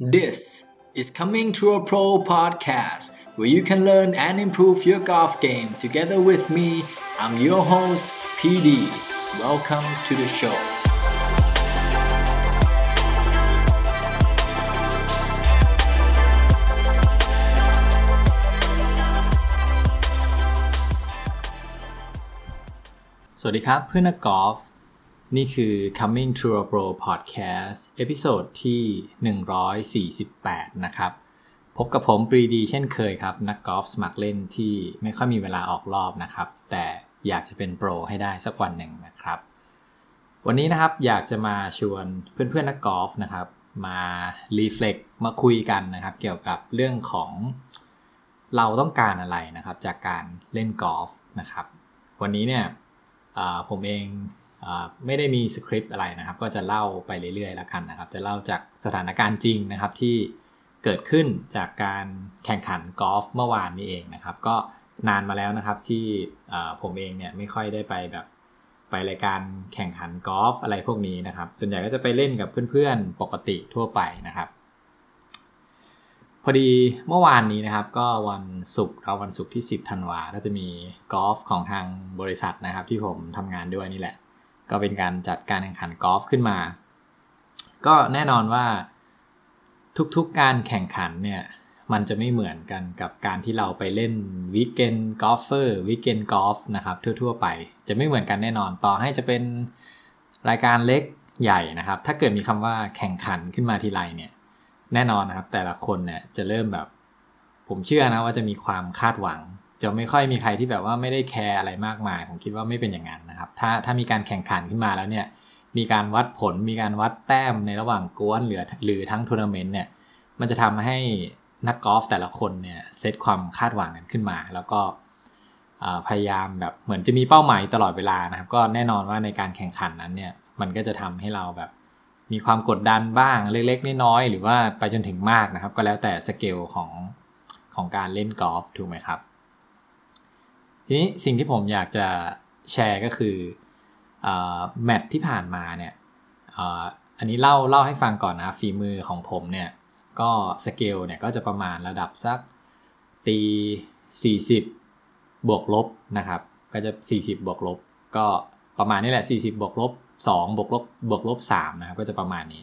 This is Coming to a Pro podcast where you can learn and improve your golf game together with me. I'm your host, PD. Welcome to the show. สวัสดีครับเพื่อนนักกอล์ฟ นี่คือ Coming to a Pro Podcast episode ที่ 148 นะครับ พบกับผมปรีดีเช่นเคยครับ นักกอล์ฟสมัครเล่นที่ไม่ค่อยมีเวลาออกรอบนะครับ แต่อยากจะเป็นโปรให้ได้สักวันหนึ่งนะครับ วันนี้นะครับอยากจะมาชวนเพื่อนๆนักกอล์ฟนะครับ มา reflect มาคุยกันนะครับ เกี่ยวกับเรื่องของเราต้องการอะไรนะครับ จากการเล่นกอล์ฟนะครับ วันนี้เนี่ยผมเอง ไม่ได้มีสคริปต์อะไรนะครับ ก็จะเล่าไปเรื่อยๆแล้วกันนะครับ จะเล่าจากสถานการณ์จริงนะครับที่เกิดขึ้นจากการแข่งขันกอล์ฟเมื่อวานนี้เองนะครับ ก็นานมาแล้วนะครับที่ผมเองเนี่ยไม่ค่อยได้ไปแบบไปรายการแข่งขันกอล์ฟอะไรพวกนี้นะครับ ส่วนใหญ่ก็จะไปเล่นกับเพื่อนๆปกติทั่วไปนะครับ พอดีเมื่อวานนี้นะครับ ก็วันศุกร์เราวันศุกร์ที่ 10ธันวาก็จะมีกอล์ฟของทางบริษัทนะครับ ที่ผมทำงานด้วยนี่แหละ ก็เป็นการจัดการแข่งขันกอล์ฟขึ้นมา ก็แน่นอนว่าทุกๆการแข่งขันเนี่ยมันจะไม่เหมือนกันกับการที่เราไปเล่น weekend golfer weekend กอล์ฟนะครับทั่วๆ ไป จะไม่เหมือนกันแน่นอนต่อให้จะเป็นรายการเล็กใหญ่นะครับ ถ้าเกิดมีคำว่าแข่งขันขึ้นมาทีไรเนี่ยแน่นอนนะครับแต่ละคนเนี่ยจะเริ่มแบบ ผมเชื่อนะว่าจะมีความคาดหวัง จะไม่ค่อยมีใครที่แบบว่าไม่ได้แคร์อะไรมากมาย ผมคิดว่าไม่เป็นอย่างนั้นนะครับ ถ้าถ้ามีการแข่งขันขึ้นมาแล้วเนี่ย มีการวัดผล มีการวัดแต้มในระหว่างกวนหรือหรือทั้งทัวร์นาเมนต์เนี่ย มันจะทำให้นักกอล์ฟแต่ละคนเนี่ยเซตความคาดหวังกันขึ้นมา แล้วก็พยายามแบบเหมือนจะมีเป้าหมายตลอดเวลานะครับ ก็แน่นอนว่าในการแข่งขันนั้นเนี่ย มันก็จะทำให้เราแบบมีความกดดันบ้างเล็กๆน้อยๆหรือว่าไปจนถึงมากนะครับ ก็แล้วแต่สเกลของของการเล่นกอล์ฟถูกไหมครับ ทีนี้สิ่งที่ผมอยากจะแชร์ก็คือแมตที่ผ่านมาเนี่ยอันนี้เล่าเล่าให้ฟังก่อนนะฝีมือของผมเนี่ยก็สเกลเนี่ยก็จะประมาณระดับสักตี 40 บวกลบนะครับ ก็จะ 40 บวกลบ ก็ประมาณนี้แหละ 40 บวกลบ 2 บวกลบบวกลบ 3 นะครับ ก็จะประมาณนี้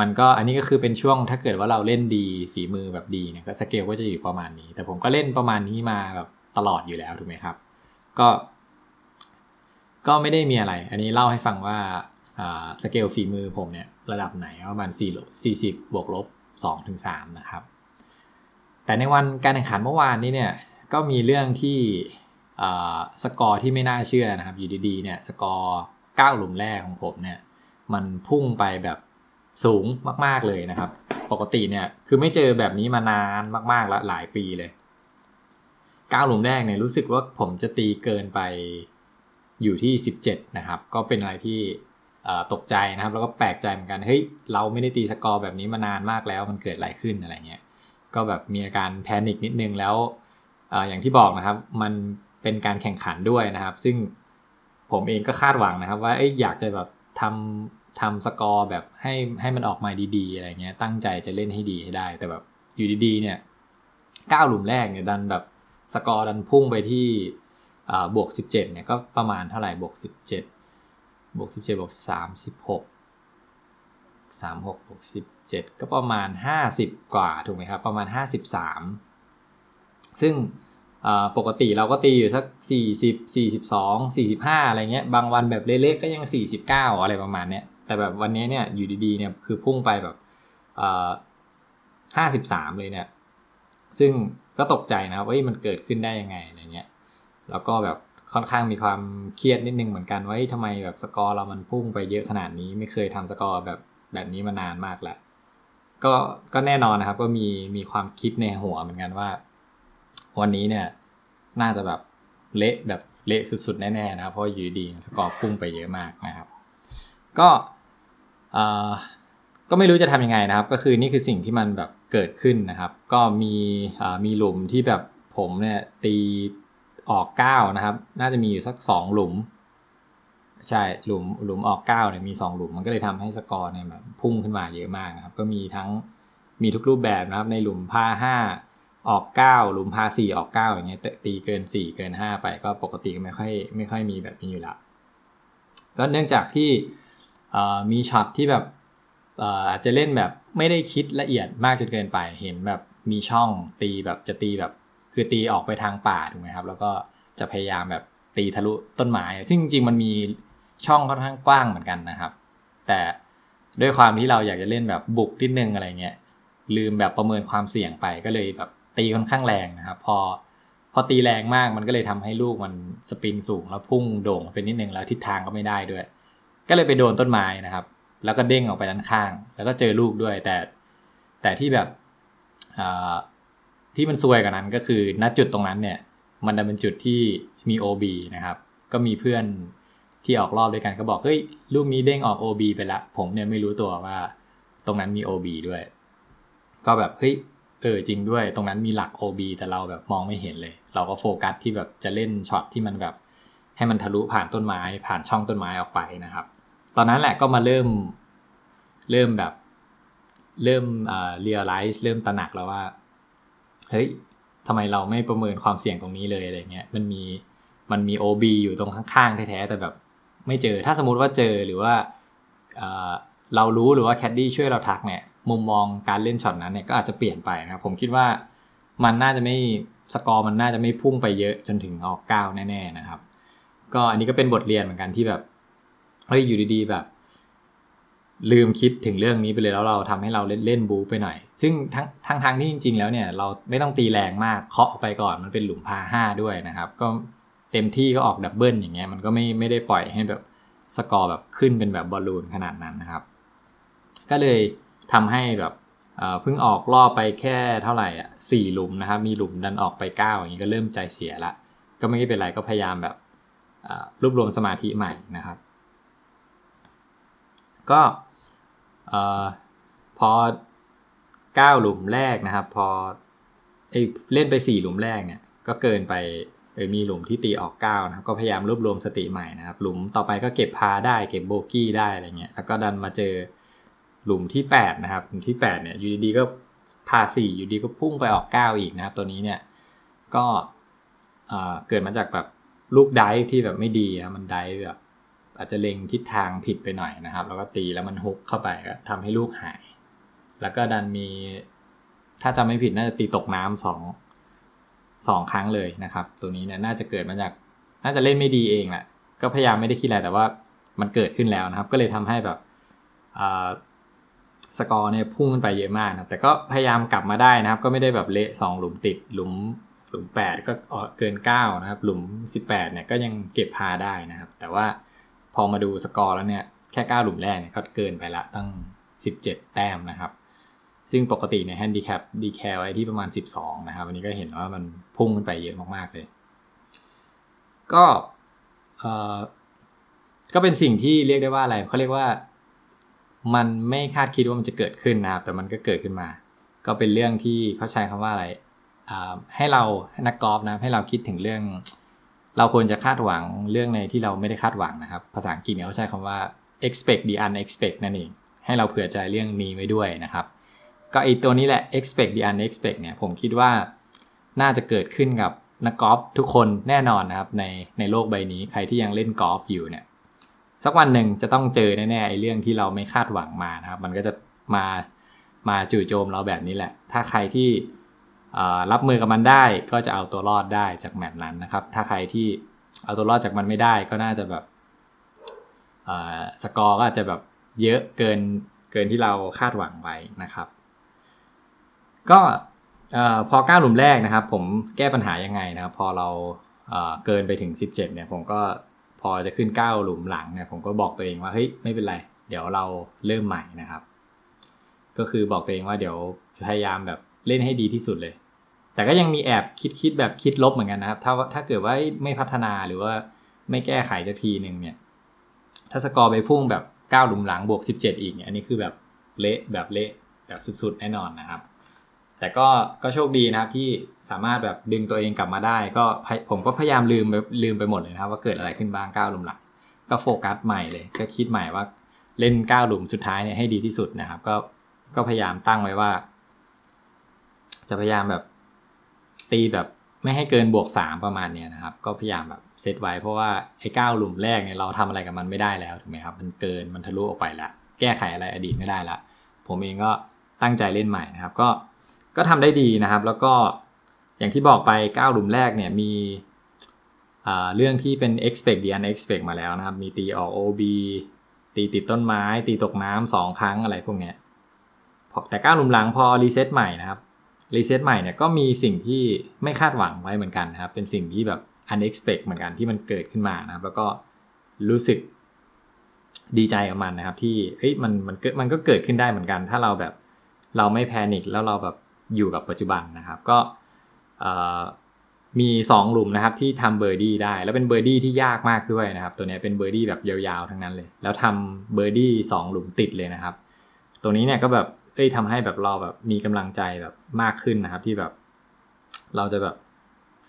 มันก็อันนี้ก็คือเป็นช่วงถ้าเกิดว่าเราเล่นดีฝีมือแบบดีเนี่ยก็สเกลก็จะอยู่ประมาณนี้ แต่ผมก็เล่นประมาณนี้มาแบบ ตลอดอยู่แล้วถูกไหมครับ ก็ก็ไม่ได้มีอะไร อันนี้เล่าให้ฟังว่าสเกลฝีมือผมเนี่ยระดับไหนประมาณ4 40บวกลบ2ถึง3นะครับ แต่ในวันการแข่งขันเมื่อวานนี้เนี่ยก็มีเรื่องที่สกอร์ที่ไม่น่าเชื่อนะครับอยู่ดีๆเนี่ยสกอร์9หลุมแรกของผมเนี่ยมันพุ่งไปแบบสูงมากๆเลยนะครับ ปกติเนี่ยคือไม่เจอแบบนี้มานานมากๆแล้วหลายปีเลย ก้าหลุมแรกเนี่ยรู้สึกว่าผมจะตีเกินไปอยู่ที่ 17 นะครับ ก็เป็นอะไรที่ตกใจนะครับ แล้วก็แปลกใจเหมือนกัน เฮ้ย เราไม่ได้ตีสกอร์แบบนี้มานานมากแล้ว มันเกิดอะไรขึ้นอะไรเงี้ย ก็แบบมีอาการ panic นิดนึงแล้วอย่างที่บอกนะครับ มันเป็นการแข่งขันด้วยนะครับ ซึ่งผมเองก็คาดหวังนะครับ ว่าอยากจะแบบทำทำสกอร์แบบให้ให้มันออกมาดีๆอะไรเงี้ย ตั้งใจจะเล่นให้ดีให้ได้ แต่แบบอยู่ดีๆเนี่ยเก้าหลุมแรกเนี่ยดันแบบ สกอร์ดันพุ่งไปที่บวก 17เนี่ยก็ประมาณเท่าไหร่บวก 17 บวก 17 บวก 36 36 บวก 17 ก็ประมาณ 50 กว่าถูกไหมครับ ประมาณ 53 ซึ่งปกติเราก็ตีอยู่สัก 40 42 45 อะไรเงี้ย บางวันแบบเล็กๆก็ยัง 49 อะไรประมาณเนี้ย แต่แบบวันนี้เนี่ยอยู่ดีๆเนี่ยคือพุ่งไปแบบ53 เลยเนี่ย ซึ่ง ก็ตกใจนะว่ามันเกิดขึ้นได้ยังไงอะไรเงี้ยแล้วก็แบบค่อนข้างมีความเครียดนิดนึงเหมือนกันว่าทำไมแบบสกอร์เรามันพุ่งไปเยอะขนาดนี้ไม่เคยทำสกอร์แบบแบบนี้มานานมากแล้วก็ก็แน่นอนนะครับ ก็มีมีความคิดในหัวเหมือนกันว่า วันนี้เนี่ย น่าจะแบบเละแบบเละสุดๆ แน่ๆนะครับเพราะอยู่ดีสกอร์พุ่งไปเยอะมากนะครับ ก็ก็ไม่รู้จะทำยังไงนะครับ ก็คือนี่คือสิ่งที่มันแบบ เกิดขึ้นนะครับ ก็มีมีหลุมที่แบบผมเนี่ยตีออก9นะครับ น่าจะมีอยู่สัก2หลุม ใช่หลุมหลุมออก9เนี่ยมี2หลุมมันก็เลยทำให้สกอร์เนี่ยแบบพุ่งขึ้นมาเยอะมากนะครับ ก็มีทั้งมีทุกรูปแบบนะครับ ในหลุมพาห้าออกเก้าหลุมพาสี่ออกเก้าอย่างเงี้ยตีเกินสี่เกินห้าไปก็ปกติไม่ค่อยไม่ค่อยมีแบบนี้อยู่แล้วก็เนื่องจากที่มีช็อตที่แบบ อาจจะเล่นแบบไม่ได้คิดละเอียดมากจนเกินไป เห็นแบบมีช่องตีแบบจะตีแบบ คือตีออกไปทางป่าถูกไหมครับ แล้วก็จะพยายามแบบตีทะลุต้นไม้ ซึ่งจริงๆมันมีช่องค่อนข้างกว้างเหมือนกันนะครับ แต่ด้วยความที่เราอยากจะเล่นแบบบุกนิดนึงอะไรเงี้ย ลืมแบบประเมินความเสี่ยงไปก็เลยแบบตีค่อนข้างแรงนะครับ พอพอตีแรงมากมันก็เลยทำให้ลูกมันสปริงสูงแล้วพุ่งโด่งไปนิดนึงแล้วทิศทางก็ไม่ได้ด้วย ก็เลยไปโดนต้นไม้นะครับ แล้วก็เด้งออกไปด้านข้าง แล้วก็เจอลูกด้วย แต่แต่ที่แบบที่มันซวยกว่านั้นก็คือณจุดตรงนั้นเนี่ย มันจะเป็นจุดที่มี OB นะครับ ก็มีเพื่อนที่ออกรอบด้วยกันก็บอกเฮ้ยลูกนี้เด้งออก OB ไปละ ผมเนี่ยไม่รู้ตัวว่าตรงนั้นมี OB ด้วย ก็แบบเฮ้ยเออจริงด้วย ตรงนั้นมีหลัก OB แต่เราแบบมองไม่เห็นเลย เราก็โฟกัสที่แบบจะเล่นช็อตที่มันแบบให้มันทะลุผ่านต้นไม้ ผ่านช่องต้นไม้ออกไปนะครับ ตอนนั้นแหละก็มาเริ่มเริ่มแบบ เริ่มเอ่อ realize เริ่มตระหนักแล้วว่า เฮ้ยทำไมเราไม่ประเมินความเสี่ยงตรงนี้เลยอะไรเงี้ยมันมีมันมี OB อยู่ตรงข้างๆแท้ๆแต่แบบ ไม่เจอถ้าสมมติว่าเจอหรือว่าเรารู้หรือว่าแคดดี้ช่วยเราทักเนี่ย มุมมองการเล่นช็อตนั้นเนี่ยก็อาจจะเปลี่ยนไปนะครับผมคิดว่ามันน่าจะไม่สกอร์มันน่าจะไม่พุ่งไปเยอะจนถึงออกเก้าแน่ ๆนะครับ ก็อันนี้ก็เป็นบทเรียนเหมือนกันที่แบบ เฮ้ยอยู่ดีๆแบบ ลืมคิดถึงเรื่องนี้ไปเลยแล้วเราทำให้เราเล่นเล่นบู๊ไปหน่อย ซึ่งทั้งทั้งทางที่จริง ๆ แล้วเนี่ยเราไม่ต้องตีแรงมากเคาะไปก่อนมันเป็นหลุมพาร์ห้าด้วยนะครับ ก็เต็มที่ก็ออก double อย่างเงี้ยมันก็ไม่ไม่ได้ปล่อยให้แบบสกอร์แบบขึ้นเป็นแบบบอลลูนขนาดนั้นนะครับ ก็เลยทำให้แบบเพิ่งออกรอบไปแค่เท่าไหร่อะสี่หลุมนะครับ มีหลุมดันออกไปเก้าอย่างนี้ก็เริ่มใจเสียละ ก็ไม่เป็นไรก็พยายามแบบรวบรวมสมาธิใหม่นะครับ ก็พอเก้าหลุมแรกนะครับพอเล่นไปสี่หลุมแรกเนี่ย ก็เกินไปเออมีหลุมที่ตีออก9นะครับ ก็พยายามรวบรวมสติใหม่นะครับ หลุมต่อไปก็เก็บพาได้เก็บโบกี้ได้อะไรเงี้ยแล้วก็ดันมาเจอหลุมที่8นะครับหลุมที่8เนี่ยอยู่ดีๆก็พา4อยู่ดีก็พุ่งไปออก9อีกนะครับ ตัวนี้เนี่ยก็เกิดมาจากแบบลูกไดที่แบบไม่ดีนะมันไดแบบ อาจจะเล็งทิศทางผิดไปหน่อยนะครับ แล้วก็ตีแล้วมันฮุกเข้าไปก็ทำให้ลูกหาย แล้วก็ดันมี ถ้าจำไม่ผิดน่าจะตีตกน้ำสองสองครั้งเลยนะครับ ตัวนี้เนี่ยน่าจะเกิดมาจาก น่าจะเล่นไม่ดีเองแหละก็พยายามไม่ได้คิดอะไรแต่ว่ามันเกิดขึ้นแล้วนะครับ ก็เลยทำให้แบบสกอร์เนี่ยพุ่งขึ้นไปเยอะมากนะแต่ก็พยายามกลับมาได้นะครับ ก็ไม่ได้แบบเละสองหลุมติดหลุมหลุมแปดก็เกินเก้านะครับ หลุมสิบแปดเนี่ยก็ยังเก็บพาร์ได้นะครับ แต่ว่า พอมาดูสกอร์แล้วเนี่ย แค่เก้าหลุมแรกเนี่ยก็เกินไปละตั้งสิบเจ็ดแต้มนะครับ ซึ่งปกติในแฮนดิแคป declare ไว้ที่ประมาณ 12 นะครับ วันนี้ก็เห็นว่ามันพุ่งขึ้นไปเยอะมาก ๆ เลย ก็เอ่อก็เป็นสิ่งที่เรียกได้ว่าอะไรเขาเรียกว่ามันไม่คาดคิดว่ามันจะเกิดขึ้นนะครับ แต่มันก็เกิดขึ้นมา ก็เป็นเรื่องที่เขาใช้คำว่าอะไรให้เรานักกอล์ฟนะให้เราคิดถึงเรื่อง เราควรจะคาดหวังเรื่องในที่เราไม่ได้คาดหวังนะครับ ภาษาอังกฤษเขาใช้คำว่า expect the unexpected นั่นเอง ให้เราเผื่อใจเรื่องนี้ไว้ด้วยนะครับ ก็ไอตัวนี้แหละ expect the unexpected เนี่ยผมคิดว่าน่าจะเกิดขึ้นกับนักกอล์ฟทุกคนแน่นอนนะครับในในโลกใบนี้ใครที่ยังเล่นกอล์ฟอยู่เนี่ยสักวันหนึ่งจะต้องเจอแน่ๆไอเรื่องที่เราไม่คาดหวังมานะครับ มันก็จะมามาจู่โจมเราแบบนี้แหละ ถ้าใครที่ รับมือกับมันได้ก็จะเอาตัวรอดได้จากแมตช์นั้นนะครับ ถ้าใครที่เอาตัวรอดจากมันไม่ได้ก็น่าจะแบบสกอร์ก็อาจจะแบบเยอะเกินเกินที่เราคาดหวังไว้นะครับ ก็พอก้าหลุมแรกนะครับ ผมแก้ปัญหายังไงนะครับ พอเราเกินไปถึง 17 เนี่ย ผมก็พอจะขึ้น 9 หลุมหลังเนี่ยผมก็บอกตัวเองว่าเฮ้ยไม่เป็นไร เดี๋ยวเราเริ่มใหม่นะครับ ก็คือบอกตัวเองว่าเดี๋ยวพยายามแบบเล่นให้ดีที่สุดเลย แต่ก็ยังมีแอบคิดคิดแบบคิดลบเหมือนกันนะครับ ถ้าถ้าเกิดว่าไม่พัฒนาหรือว่าไม่แก้ไขจะทีหนึ่งเนี่ย ถ้าสกอร์ไปพุ่งแบบ9หลุมหลังบวก 17 อีกเนี่ยอันนี้คือแบบเละแบบเละแบบสุดๆแน่นอนนะครับ แต่ก็ก็โชคดีนะครับที่สามารถแบบดึงตัวเองกลับมาได้ ก็ผมก็พยายามลืมไปลืมไปหมดเลยนะครับ ว่าเกิดอะไรขึ้นบ้างก้าวหลุมหลัง ก็โฟกัสใหม่เลย ก็คิดใหม่ว่าเล่นก้าวหลุมสุดท้ายเนี่ยให้ดีที่สุดนะครับ ก็ก็พยายามตั้งไว้ว่า จะพยายามแบบ ตีแบบไม่ให้เกินบวกสามประมาณเนี้ยนะครับ ก็พยายามแบบเซตไว้เพราะว่าไอ้เก้าหลุมแรกเนี่ยเราทำอะไรกับมันไม่ได้แล้วถูกไหมครับ มันเกินมันทะลุออกไปแล้วแก้ไขอะไรอดีตไม่ได้ละผมเองก็ตั้งใจเล่นใหม่นะครับ ก็ก็ทำได้ดีนะครับ แล้วก็อย่างที่บอกไป9หลุมแรกเนี่ยมีเรื่องที่เป็น expect the unexpect มาแล้วนะครับ มีตีออก OB ตีติดต้นไม้ ตีตกน้ำสองครั้งอะไรพวกเนี้ยแต่9หลุมหลังพอ reset ใหม่นะครับ reset ใหม่เนี่ยก็มีสิ่งที่ไม่คาดหวังไว้เหมือนกันนะครับ เป็นสิ่งที่แบบ unexpect เหมือนกันที่มันเกิดขึ้นมานะครับ แล้วก็รู้สึกดีใจกับมันนะครับ ที่เฮ้ยมันมันมันก็เกิดขึ้นได้เหมือนกัน ถ้าเราแบบเราไม่ panic แล้วเราแบบอยู่กับปัจจุบันนะครับ ก็มี 2 หลุมนะครับที่ทำเบอร์ดี้ได้ แล้วเป็นเบอร์ดี้ที่ยากมากด้วยนะครับ ตัวนี้เป็นเบอร์ดี้แบบยาวๆทั้งนั้นเลย แล้วทำเบอร์ดี้สองหลุมติดเลยนะครับ ตัวนี้เนี่ยก็แบบ เอ้ยทำให้แบบเราแบบมีกำลังใจแบบมากขึ้นนะครับ ที่แบบ เราจะแบบ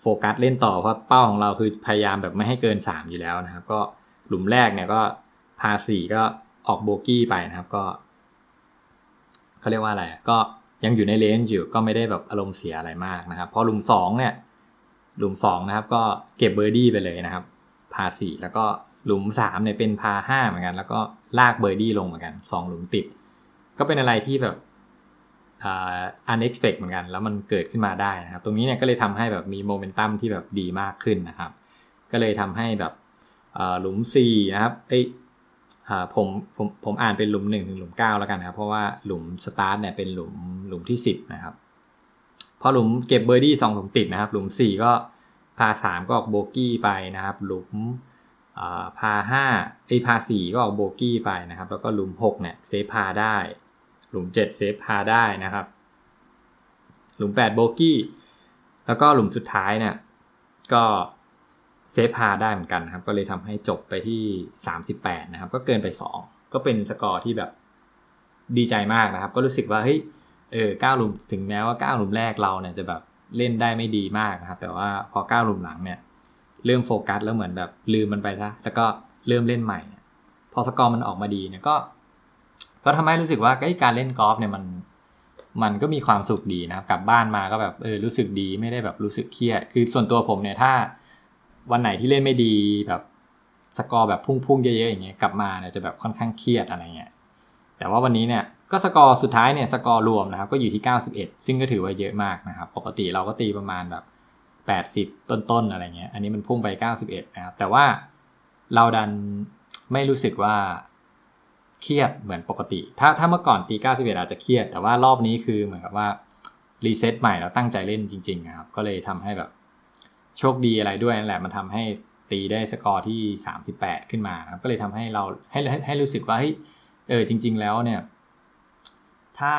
โฟกัสเล่นต่อเพราะเป้าของเราคือพยายามแบบไม่ให้เกิน 3 อยู่แล้วนะครับ ก็หลุมแรกเนี่ยก็พาร์สี่ก็ออกโบกี้ไปนะครับก็เขาเรียกว่าอะไรก็ยังอยู่ใน range อยู่ก็ไม่ได้แบบอารมณ์เสียอะไรมากนะครับพอหลุม2เนี่ยหลุม2นะครับก็เก็บเบอร์ดี้ไปเลยนะครับ พาร์สี่แล้วก็หลุม3เนี่ยเป็นพาร์5เหมือนกัน แล้วก็ลากเบอร์ดี้ลงเหมือนกัน 2 หลุมติด ก็เป็นอะไรที่แบบอ่า unexpected เหมือนกัน แล้วมันเกิดขึ้นมาได้นะครับ ตรงนี้เนี่ยก็เลยทำให้แบบมีโมเมนตัมที่แบบดีมากขึ้นนะครับ ก็เลยทำให้แบบหลุม4นะครับเอ้ผมผมผมอ่านเป็นหลุม 1 ถึงหลุม 9 แล้วกันครับ เพราะว่าหลุมสตาร์ทเนี่ยเป็นหลุมหลุมที่ 10 นะครับ พอหลุมเก็บเบอร์ดี้สองหลุมติดนะครับ หลุม 4 ก็พาร์ 3 ก็ออกโบกี้ไปนะครับ หลุมพาร์5ไอพาร์4ก็ออกโบกี้ไปนะครับ แล้วก็หลุม 6 เนี่ยเซฟพาร์ได้ หลุม 7 เซฟพาร์ได้นะครับ หลุม 8 โบกี้ แล้วก็หลุมสุดท้ายเนี่ยก็เซฟพาร์ได้เหมือนกันครับ ก็เลยทำให้จบไปที่ 38 นะครับ ก็เกินไป 2 ก็เป็นสกอร์ที่แบบดีใจมากนะครับ ก็รู้สึกว่าเฮ้ยเออเก้าหลุมถึงแม้ว่าเก้าหลุมแรกเราเนี่ยจะแบบเล่นได้ไม่ดีมากนะครับ แต่ว่าพอเก้าหลุมหลังเนี่ย เริ่มโฟกัสแล้วเหมือนแบบลืมมันไปซะแล้วก็เริ่มเล่นใหม่ พอสกอร์มันออกมาดีเนี่ยก็ ก็ทำให้รู้สึกว่าการเล่นกอล์ฟเนี่ยมัน มันก็มีความสุขดีนะครับกลับบ้านมาก็แบบเออรู้สึกดีไม่ได้แบบรู้สึกเครียด คือส่วนตัวผมเนี่ยถ้าวันไหนที่เล่นไม่ดีแบบสกอร์แบบพุ่งๆเยอะๆอย่างเงี้ยกลับมาเนี่ยจะแบบค่อนข้างเครียดอะไรเงี้ยแต่ว่าวันนี้เนี่ยก็สกอร์สุดท้ายเนี่ยสกอร์รวมนะครับก็อยู่ที่ 91 ซึ่งก็ถือว่าเยอะมากนะครับปกติเราก็ตีประมาณแบบ 80 ต้นๆอะไรเงี้ยอันนี้มันพุ่งไป 91 นะครับแต่ว่าเราดันไม่รู้สึกว่า เครียดเหมือนปกติ ถ้าถ้าเมื่อก่อนตี91อาจจะเครียด แต่ว่ารอบนี้คือเหมือนกับว่ารีเซ็ตใหม่แล้วตั้งใจเล่นจริงๆนะครับ ก็เลยทำให้แบบโชคดีอะไรด้วยนั่นแหละมันทำให้ตีได้สกอร์ที่ 38 ขึ้นมาครับ ก็เลยทำให้เราให้ให้รู้สึกว่าเฮ้ยเออจริง ๆ แล้วเนี่ย ถ้า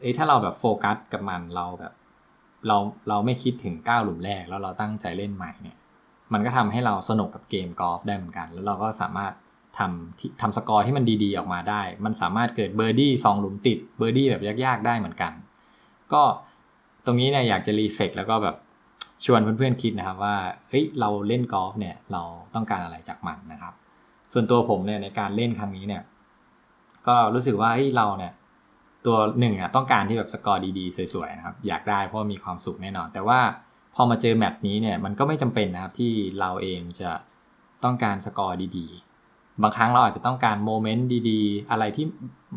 เอ้ถ้าเราแบบโฟกัสกับมันเราแบบ เราเราไม่คิดถึงเก้าหลุมแรกแล้วเราตั้งใจเล่นใหม่เนี่ย มันก็ทำให้เราสนุกกับเกมกอล์ฟได้เหมือนกัน แล้วเราก็สามารถ ทำทำสกอร์ที่มันดีๆออกมาได้ มันสามารถเกิดเบอร์ดี้สองหลุมติดเบอร์ดี้แบบยากๆได้เหมือนกัน ก็ตรงนี้เนี่ยอยากจะ reflect แล้วก็แบบชวนเพื่อนๆคิดนะครับว่าเฮ้ยเราเล่นกอล์ฟเนี่ยเราต้องการอะไรจากมันนะครับ ส่วนตัวผมเนี่ยในการเล่นครั้งนี้เนี่ย ก็รู้สึกว่าเฮ้ยเราเนี่ยตัวหนึ่งอะต้องการที่แบบสกอร์ดีๆสวยๆนะครับอยากได้เพราะมีความสุขแน่นอน แต่ว่าพอมาเจอแมตช์นี้เนี่ยมันก็ไม่จำเป็นนะครับที่เราเองจะต้องการสกอร์ดีๆ บางครั้งเราอาจจะต้องการโมเมนต์ดีๆ อะไรที่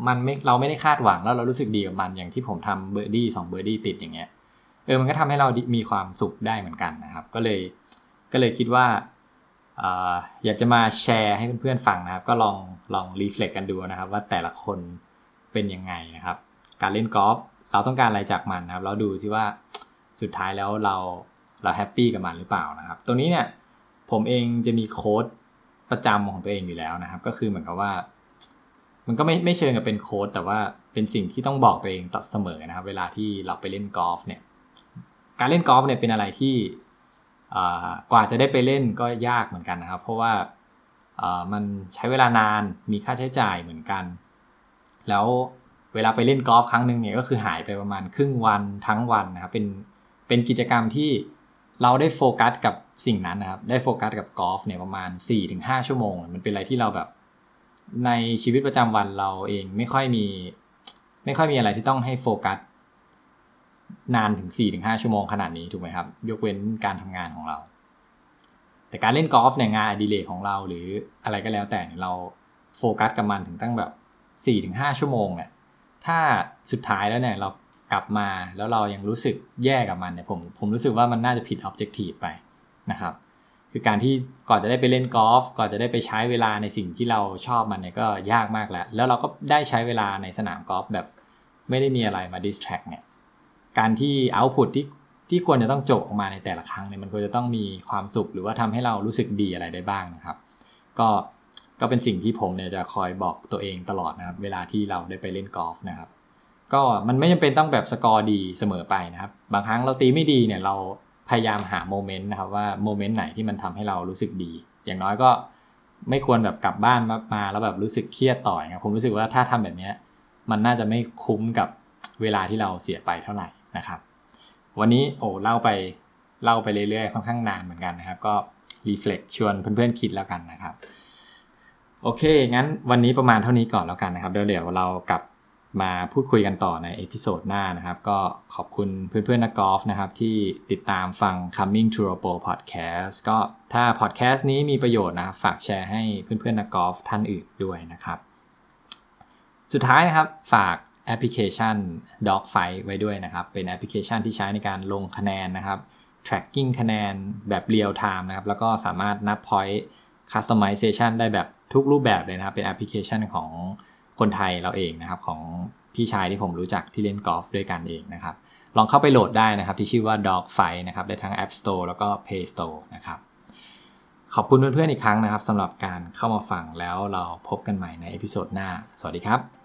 มันไม่เราไม่ได้คาดหวังแล้วเรารู้สึกดีกับมันอย่างที่ผมทำเบอร์ดี้สองเบอร์ดี้ติดอย่างเงี้ยเออมันก็ทำให้เรามีความสุขได้เหมือนกันนะครับ ก็เลยก็เลยคิดว่าอยากจะมาแชร์ให้เพื่อนๆฟังนะครับ ก็ลองลอง reflect กันดูนะครับ ว่าแต่ละคนเป็นยังไงนะครับ การเล่นกอล์ฟเราต้องการอะไรจากมันนะครับ เราดูซิว่าสุดท้ายแล้วเราเราแฮปปี้กับมันหรือเปล่านะครับตรงนี้เนี่ยผมเองจะมี quote ประจำของตัวเองอยู่แล้วนะครับ ก็คือเหมือนกับว่า มันก็ไม่ไม่เชิงกับเป็นโค้ดแต่ว่าเป็นสิ่งที่ต้องบอกตัวเองต่อเสมอนะครับ เวลาที่เราไปเล่นกอล์ฟเนี่ย การเล่นกอล์ฟเนี่ยเป็นอะไรที่กว่าจะได้ไปเล่นก็ยากเหมือนกันนะครับ เพราะว่ามันใช้เวลานานมีค่าใช้จ่ายเหมือนกัน แล้วเวลาไปเล่นกอล์ฟครั้งหนึ่งเนี่ยก็คือหายไปประมาณครึ่งวันทั้งวันนะครับเป็นเป็นกิจกรรมที่ เราได้โฟกัสกับสิ่งนั้นนะครับ ได้โฟกัสกับกอล์ฟเนี่ยประมาณ 4-5 ชั่วโมง มันเป็นอะไรที่เราแบบ ในชีวิตประจำวันเราเองไม่ค่อยมี ไม่ค่อยมีอะไรที่ต้องให้โฟกัสนานถึง 4-5 ชั่วโมงขนาดนี้ถูกไหมครับ ยกเว้นการทำงานของเรา แต่การเล่นกอล์ฟเนี่ยงานอดิเรกของเราหรืออะไรก็แล้วแต่เราโฟกัสกับมันถึงตั้งแบบ 4-5 ชั่วโมงเนี่ยถ้าสุดท้ายแล้วเนี่ยเรา กลับมาแล้วเรายังรู้สึกแย่กับมันเนี่ยผมผมรู้สึกว่ามันน่าจะผิดออบเจกตีฟไปนะครับ คือการที่ก่อนจะได้ไปเล่นกอล์ฟก่อนจะได้ไปใช้เวลาในสิ่งที่เราชอบมันเนี่ยก็ยากมากแล้ว แล้วเราก็ได้ใช้เวลาในสนามกอล์ฟแบบไม่ได้มีอะไรมาดิสแทรกเนี่ยการที่เอาพุตที่ที่ควรจะต้องโจกออกมาในแต่ละครั้งเนี่ยมันควรจะต้องมีความสุขหรือว่าทำให้เรารู้สึกดีอะไรได้บ้างนะครับ ก็ก็เป็นสิ่งที่ผมเนี่ยจะคอยบอกตัวเองตลอดนะครับ เวลาที่เราได้ไปเล่นกอล์ฟนะครับ ก็มันไม่จำเป็นต้องแบบสกอร์ดีเสมอไปนะครับ บางครั้งเราตีไม่ดีเนี่ยเราพยายามหาโมเมนต์นะครับว่าโมเมนต์ไหนที่มันทำให้เรารู้สึกดี อย่างน้อยก็ไม่ควรแบบกลับบ้านมามาแล้วแบบรู้สึกเครียดต่อครับผมรู้สึกว่าถ้าทำแบบนี้มันน่าจะไม่คุ้มกับเวลาที่เราเสียไปเท่าไหร่นะครับ วันนี้โอ้เล่าไปเล่าไปเรื่อยๆค่อนข้างนานเหมือนกันนะครับ ก็ reflect ชวนเพื่อนๆคิดแล้วกันนะครับ โอเค งั้นวันนี้ประมาณเท่านี้ก่อนแล้วกันนะครับเดี๋ยวเรากลับ มาพูดคุยกันต่อใน episode หน้านะครับ ก็ขอบคุณเพื่อนๆนักกอล์ฟนะครับ ที่ติดตามฟัง Coming to a Pro Podcast ก็ถ้าพอดแคสต์นี้มีประโยชน์นะครับฝากแชร์ให้เพื่อนๆนักกอล์ฟท่านอื่นด้วยนะครับ สุดท้ายนะครับฝากแอปพลิเคชัน Dogfight ไว้ด้วยนะครับ เป็นแอปพลิเคชันที่ใช้ในการลงคะแนนนะครับ tracking คะแนนแบบเรียลไทม์นะครับ แล้วก็สามารถนับ point customization ได้แบบทุกรูปแบบเลยนะครับ เป็นแอปพลิเคชันของ คนไทยเราเองนะครับของพี่ชายที่ผมรู้จักที่เล่นกอล์ฟด้วยกันเองนะครับ ลองเข้าไปโหลดได้นะครับที่ชื่อว่า Dogfight นะครับได้ทั้ง App Store แล้วก็ Play Store นะครับ ขอบคุณเพื่อนๆอีกครั้งนะครับสำหรับการเข้ามาฟังแล้วเราพบกันใหม่ใน episode หน้า สวัสดีครับ